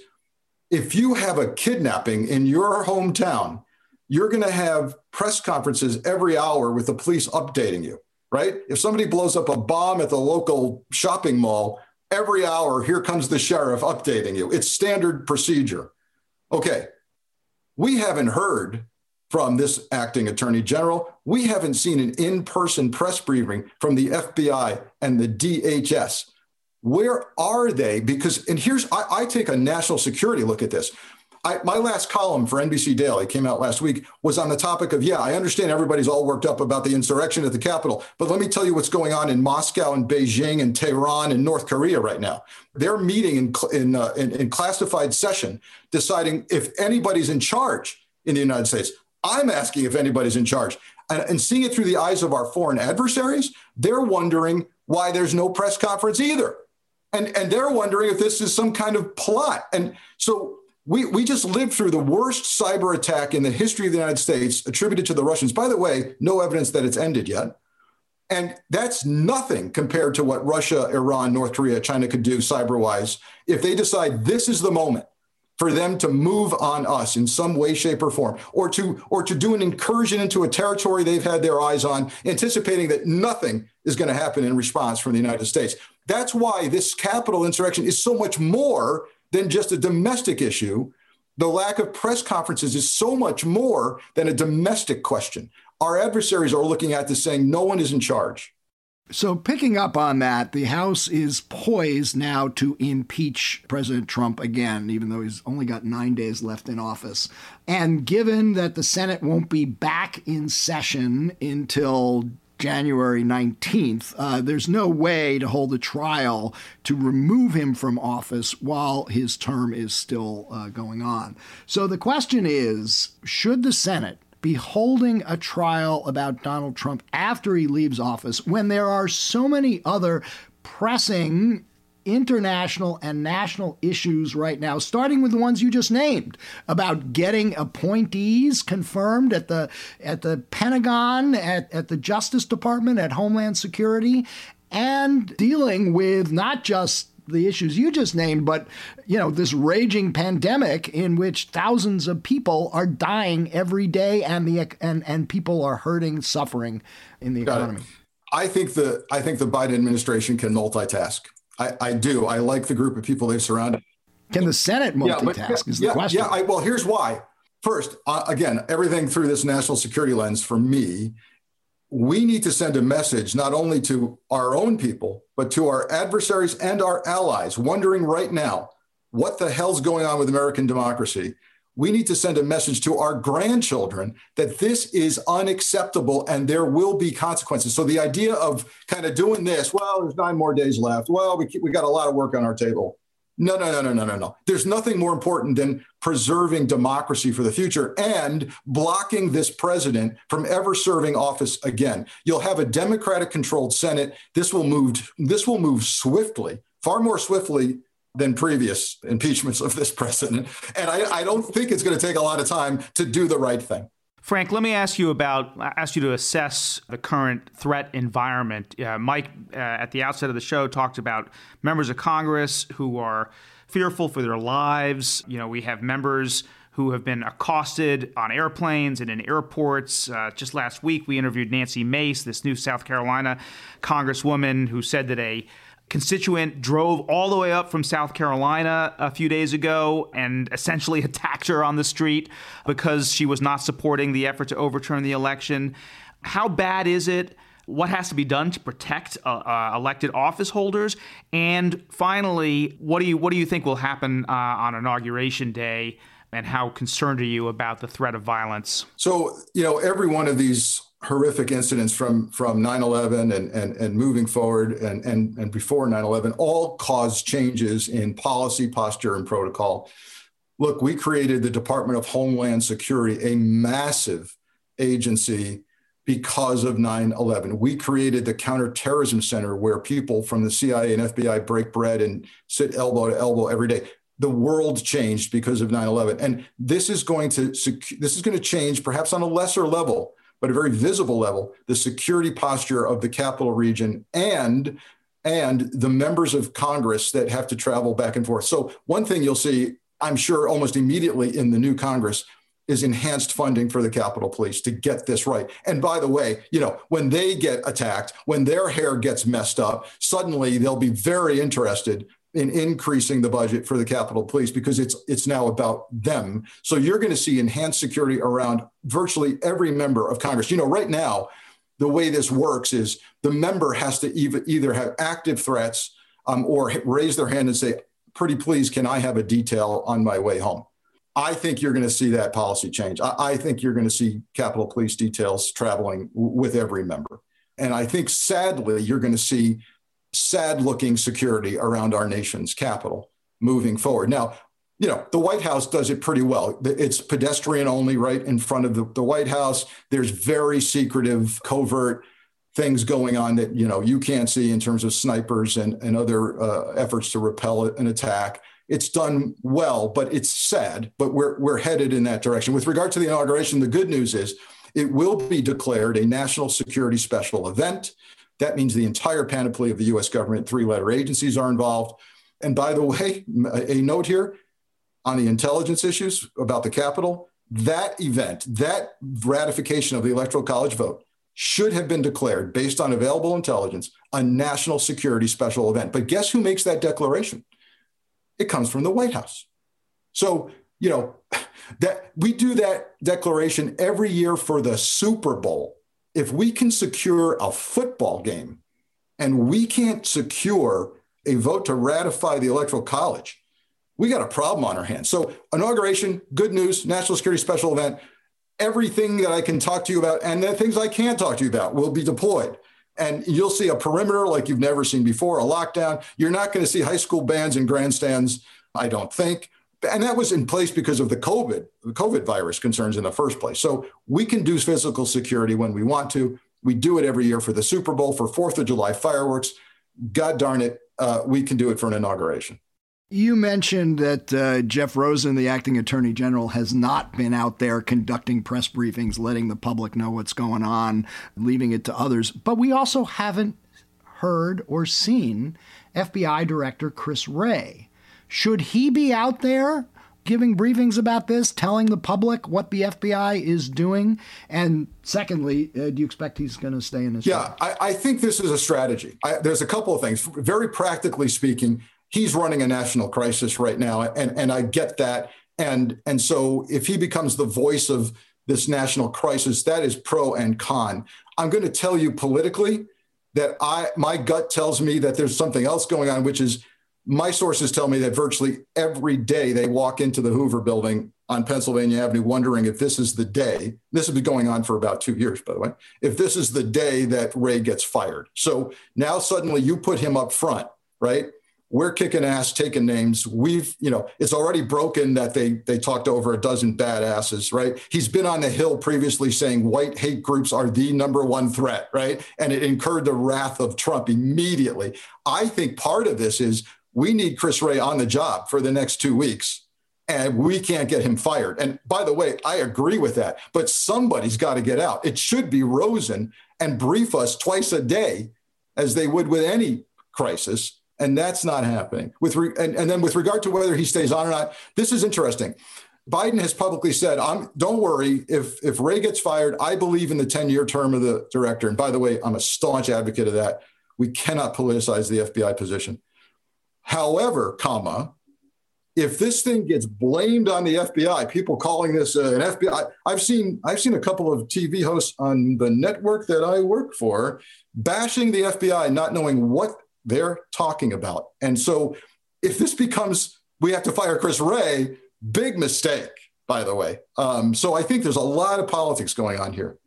if you have a kidnapping in your hometown, you're going to have press conferences every hour with the police updating you, right? If somebody blows up a bomb at the local shopping mall, every hour, here comes the sheriff updating you. It's standard procedure. Okay. We haven't heard from this acting attorney general. We haven't seen an in person press briefing from the FBI and the DHS. Where are they? Because, and here's, I, I take a national security look at this. I, my last column for NBC Daily came out last week was on the topic of yeah, I understand everybody's all worked up about the insurrection at the Capitol, but let me tell you what's going on in Moscow and Beijing and Tehran and North Korea right now. They're meeting in in, uh, in, in classified session, deciding if anybody's in charge in the United States. I'm asking if anybody's in charge, and, and seeing it through the eyes of our foreign adversaries, they're wondering why there's no press conference either. And, and they're wondering if this is some kind of plot. And so we, we just lived through the worst cyber attack in the history of the United States attributed to the Russians. By the way, no evidence that it's ended yet. And that's nothing compared to what Russia, Iran, North Korea, China could do cyber wise if they decide this is the moment for them to move on us in some way shape or form or to or to do an incursion into a territory they've had their eyes on anticipating that nothing is going to happen in response from the united states that's why this Capitol insurrection is so much more than just a domestic issue the lack of press conferences is so much more than a domestic question our adversaries are looking at this saying no one is in charge so, picking up on that, the House is poised now to impeach President Trump again, even though he's only got nine days left in office. And given that the Senate won't be back in session until January 19th, uh, there's no way to hold a trial to remove him from office while his term is still uh, going on. So, the question is should the Senate be holding a trial about Donald Trump after he leaves office when there are so many other pressing international and national issues right now, starting with the ones you just named about getting appointees confirmed at the at the Pentagon, at, at the Justice Department, at Homeland Security, and dealing with not just the issues you just named, but you know this raging pandemic in which thousands of people are dying every day, and the and and people are hurting, suffering in the Got economy. It. I think the I think the Biden administration can multitask. I, I do. I like the group of people they've surrounded. Can the Senate multitask? Yeah, but, is the yeah, question. Yeah. I, well, here's why. First, uh, again, everything through this national security lens for me we need to send a message not only to our own people, but to our adversaries and our allies, wondering right now what the hell's going on with American democracy. We need to send a message to our grandchildren that this is unacceptable and there will be consequences. So, the idea of kind of doing this, well, there's nine more days left. Well, we, we got a lot of work on our table. No, no, no, no, no, no, no. There's nothing more important than preserving democracy for the future and blocking this president from ever serving office again. You'll have a Democratic controlled Senate. This will move this will move swiftly, far more swiftly than previous impeachments of this president. And I, I don't think it's going to take a lot of time to do the right thing. Frank, let me ask you about ask you to assess the current threat environment. Uh, Mike, uh, at the outset of the show, talked about members of Congress who are fearful for their lives. You know, we have members who have been accosted on airplanes and in airports. Uh, just last week, we interviewed Nancy Mace, this new South Carolina congresswoman, who said that a constituent drove all the way up from South Carolina a few days ago and essentially attacked her on the street because she was not supporting the effort to overturn the election. How bad is it? What has to be done to protect uh, uh, elected office holders? And finally, what do you what do you think will happen uh, on inauguration day? And how concerned are you about the threat of violence? So, you know, every one of these horrific incidents from from 9-11 and, and, and moving forward and, and, and before 9-11 all caused changes in policy posture and protocol. Look we created the department of homeland security a massive agency because of 9-11 we created the counterterrorism center where people from the cia and fbi break bread and sit elbow to elbow every day. The world changed because of 9-11 and this is going to this is going to change perhaps on a lesser level but a very visible level, the security posture of the capital region and and the members of Congress that have to travel back and forth. So one thing you'll see, I'm sure, almost immediately in the new Congress is enhanced funding for the Capitol Police to get this right. And by the way, you know, when they get attacked, when their hair gets messed up, suddenly they'll be very interested in increasing the budget for the Capitol Police because it's it's now about them. So you're going to see enhanced security around virtually every member of Congress. You know, right now, the way this works is the member has to either have active threats um, or raise their hand and say, "Pretty please, can I have a detail on my way home?" I think you're going to see that policy change. I, I think you're going to see Capitol Police details traveling w- with every member, and I think sadly you're going to see sad looking security around our nation's capital moving forward. Now, you know, the White House does it pretty well. It's pedestrian only right in front of the, the White House. There's very secretive, covert things going on that, you know, you can't see in terms of snipers and, and other uh, efforts to repel an attack. It's done well, but it's sad, but we're, we're headed in that direction. With regard to the inauguration, the good news is it will be declared a national security special event. That means the entire panoply of the US government, three letter agencies are involved. And by the way, a note here on the intelligence issues about the Capitol, that event, that ratification of the Electoral College vote, should have been declared based on available intelligence a national security special event. But guess who makes that declaration? It comes from the White House. So, you know, that we do that declaration every year for the Super Bowl. If we can secure a football game and we can't secure a vote to ratify the Electoral College, we got a problem on our hands. So, inauguration, good news, national security special event everything that I can talk to you about and the things I can't talk to you about will be deployed. And you'll see a perimeter like you've never seen before, a lockdown. You're not going to see high school bands and grandstands, I don't think. And that was in place because of the COVID, the COVID virus concerns in the first place. So we can do physical security when we want to. We do it every year for the Super Bowl, for Fourth of July fireworks. God darn it, uh, we can do it for an inauguration. You mentioned that uh, Jeff Rosen, the acting attorney general, has not been out there conducting press briefings, letting the public know what's going on, leaving it to others. But we also haven't heard or seen FBI Director Chris Wray. Should he be out there giving briefings about this, telling the public what the FBI is doing? And secondly, uh, do you expect he's going to stay in his? Yeah, I, I, think this is a strategy. I, there's a couple of things. Very practically speaking, he's running a national crisis right now, and and I get that. And and so if he becomes the voice of this national crisis, that is pro and con. I'm going to tell you politically that I my gut tells me that there's something else going on, which is my sources tell me that virtually every day they walk into the Hoover building on Pennsylvania Avenue wondering if this is the day. This has been going on for about two years, by the way. If this is the day that Wray gets fired. So now suddenly you put him up front, right? we're kicking ass, taking names. We've, you know, it's already broken that they they talked over a dozen badasses, right? He's been on the Hill previously saying white hate groups are the number one threat, right? And it incurred the wrath of Trump immediately. I think part of this is we need Chris Wray on the job for the next two weeks. And we can't get him fired. And by the way, I agree with that. But somebody's got to get out. It should be Rosen and brief us twice a day, as they would with any crisis and that's not happening. With re- and, and then with regard to whether he stays on or not, this is interesting. Biden has publicly said, I'm, don't worry, if, if Wray gets fired, I believe in the 10 year term of the director. And by the way, I'm a staunch advocate of that. We cannot politicize the FBI position. However, comma, if this thing gets blamed on the FBI, people calling this uh, an FBI, I've seen I've seen a couple of TV hosts on the network that I work for bashing the FBI, not knowing what they're talking about. And so if this becomes, we have to fire Chris Wray, big mistake, by the way. Um, so I think there's a lot of politics going on here.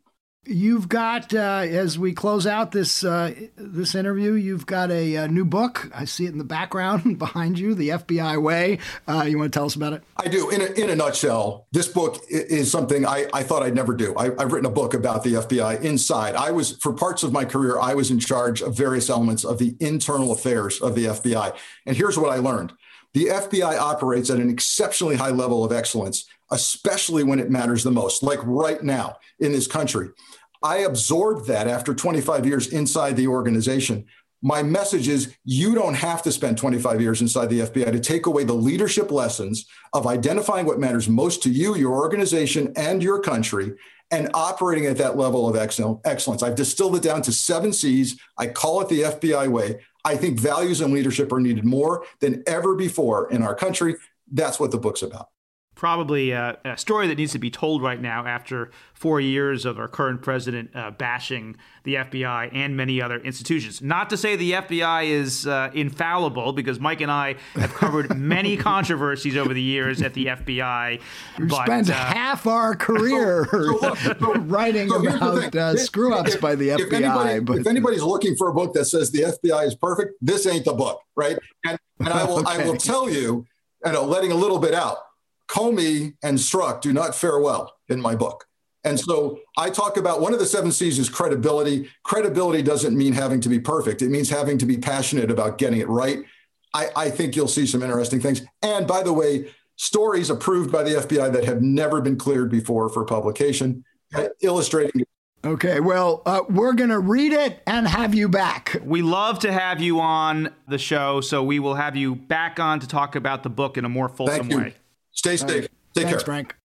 You've got, uh, as we close out this uh, this interview, you've got a, a, new book. I see it in the background behind you, The FBI Way. Uh, you want to tell us about it? I do. In a, in a nutshell, this book is something I, I thought I'd never do. I, I've written a book about the FBI inside. I was, for parts of my career, I was in charge of various elements of the internal affairs of the FBI. And here's what I learned the FBI operates at an exceptionally high level of excellence especially when it matters the most, like right now in this country. I absorbed that after 25 years inside the organization. My message is you don't have to spend 25 years inside the FBI to take away the leadership lessons of identifying what matters most to you, your organization, and your country, and operating at that level of excellence. I've distilled it down to seven C's. I call it the FBI way. I think values and leadership are needed more than ever before in our country. That's what the book's about probably a, a, story that needs to be told right now after four years of our current president uh, bashing the FBI and many other institutions. Not to say the FBI is uh, infallible, because Mike and I have covered many controversies over the years at the FBI. We spent uh, half our career so, so, writing so about uh, screw ups by the FBI. If, anybody, but... if anybody's looking for a book that says the FBI is perfect, this ain't the book, right? And, and I will okay. I will tell you, you know, letting a little bit out Comey and Strzok do not fare well in my book. And so I talk about one of the seven C's is credibility. Credibility doesn't mean having to be perfect, it means having to be passionate about getting it right. I, I think you'll see some interesting things. And by the way, stories approved by the FBI that have never been cleared before for publication, uh, illustrating Okay, well, uh, we're going to read it and have you back. We love to have you on the show, so we will have you back on to talk about the book in a more fulsome way. Stay safe. Take Thanks, care. Frank.